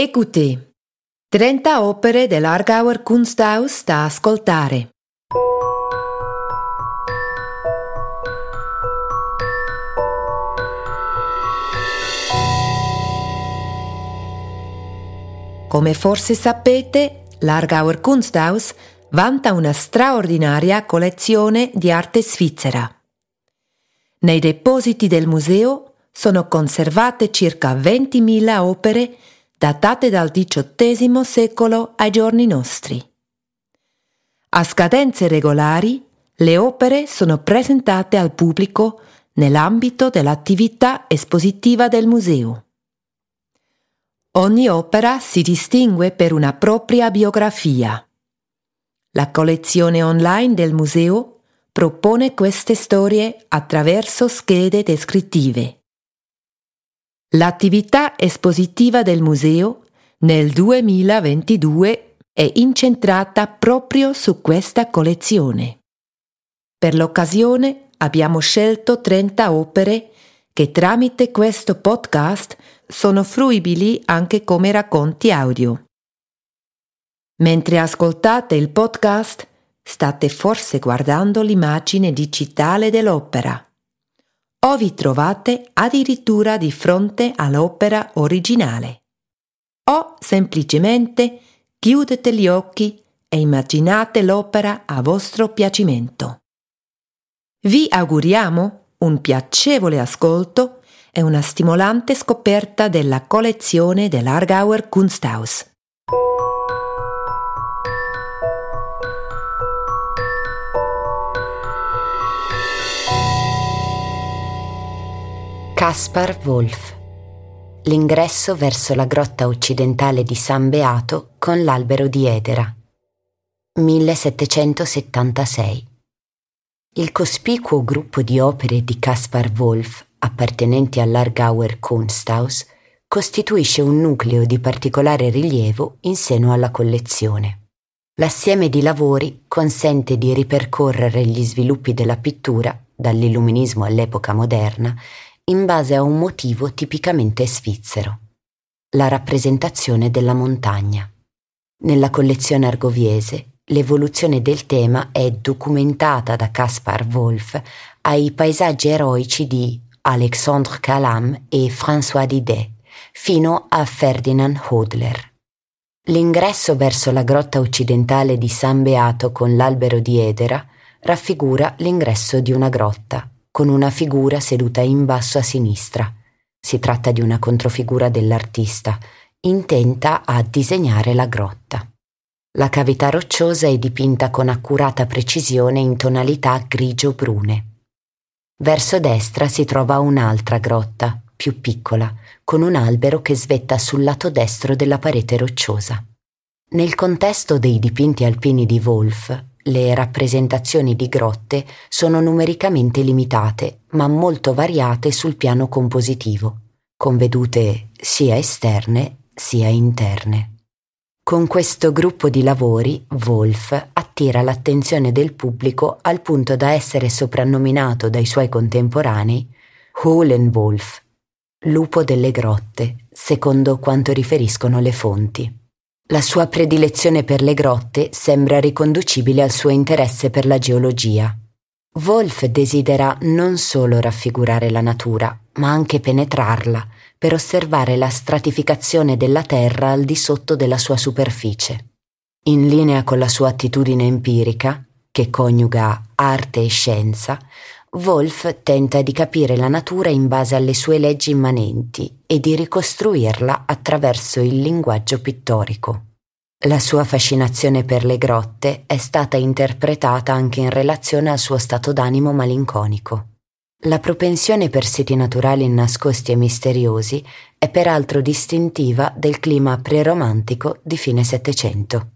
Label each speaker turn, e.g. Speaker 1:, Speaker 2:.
Speaker 1: Écoutez. 30 opere dell'Argauer Kunsthaus da ascoltare. Come forse sapete, l'Argauer Kunsthaus vanta una straordinaria collezione di arte svizzera. Nei depositi del museo sono conservate circa 20.000 opere datate dal XVIII secolo ai giorni nostri. A scadenze regolari, le opere sono presentate al pubblico nell'ambito dell'attività espositiva del museo. Ogni opera si distingue per una propria biografia. La collezione online del museo propone queste storie attraverso schede descrittive. L'attività espositiva del museo nel 2022 è incentrata proprio su questa collezione. Per l'occasione abbiamo scelto 30 opere che tramite questo podcast sono fruibili anche come racconti audio. Mentre ascoltate il podcast, state forse guardando l'immagine digitale dell'opera o vi trovate addirittura di fronte all'opera originale. O semplicemente chiudete gli occhi e immaginate l'opera a vostro piacimento. Vi auguriamo un piacevole ascolto e una stimolante scoperta della collezione dell'Argauer Kunsthaus.
Speaker 2: Caspar Wolf. L'ingresso verso la grotta occidentale di San Beato con l'albero di Edera. 1776 Il cospicuo gruppo di opere di Caspar Wolf appartenenti all'Argauer Kunsthaus costituisce un nucleo di particolare rilievo in seno alla collezione. L'assieme di lavori consente di ripercorrere gli sviluppi della pittura, dall'illuminismo all'epoca moderna, in base a un motivo tipicamente svizzero, la rappresentazione della montagna. Nella collezione argoviese l'evoluzione del tema è documentata da Caspar Wolf ai paesaggi eroici di Alexandre Calam e François Didet, fino a Ferdinand Hodler. L'ingresso verso la grotta occidentale di San Beato con l'albero di Edera raffigura l'ingresso di una grotta con una figura seduta in basso a sinistra. Si tratta di una controfigura dell'artista, intenta a disegnare la grotta. La cavità rocciosa è dipinta con accurata precisione in tonalità grigio-brune. Verso destra si trova un'altra grotta, più piccola, con un albero che svetta sul lato destro della parete rocciosa. Nel contesto dei dipinti alpini di Wolf, le rappresentazioni di grotte sono numericamente limitate, ma molto variate sul piano compositivo, con vedute sia esterne sia interne. Con questo gruppo di lavori, Wolf attira l'attenzione del pubblico al punto da essere soprannominato dai suoi contemporanei Höhlenwolf, lupo delle grotte, secondo quanto riferiscono le fonti. La sua predilezione per le grotte sembra riconducibile al suo interesse per la geologia. Wolf desidera non solo raffigurare la natura, ma anche penetrarla per osservare la stratificazione della Terra al di sotto della sua superficie. In linea con la sua attitudine empirica, che coniuga arte e scienza, Wolf tenta di capire la natura in base alle sue leggi immanenti e di ricostruirla attraverso il linguaggio pittorico. La sua fascinazione per le grotte è stata interpretata anche in relazione al suo stato d'animo malinconico. La propensione per siti naturali nascosti e misteriosi è peraltro distintiva del clima preromantico di fine Settecento.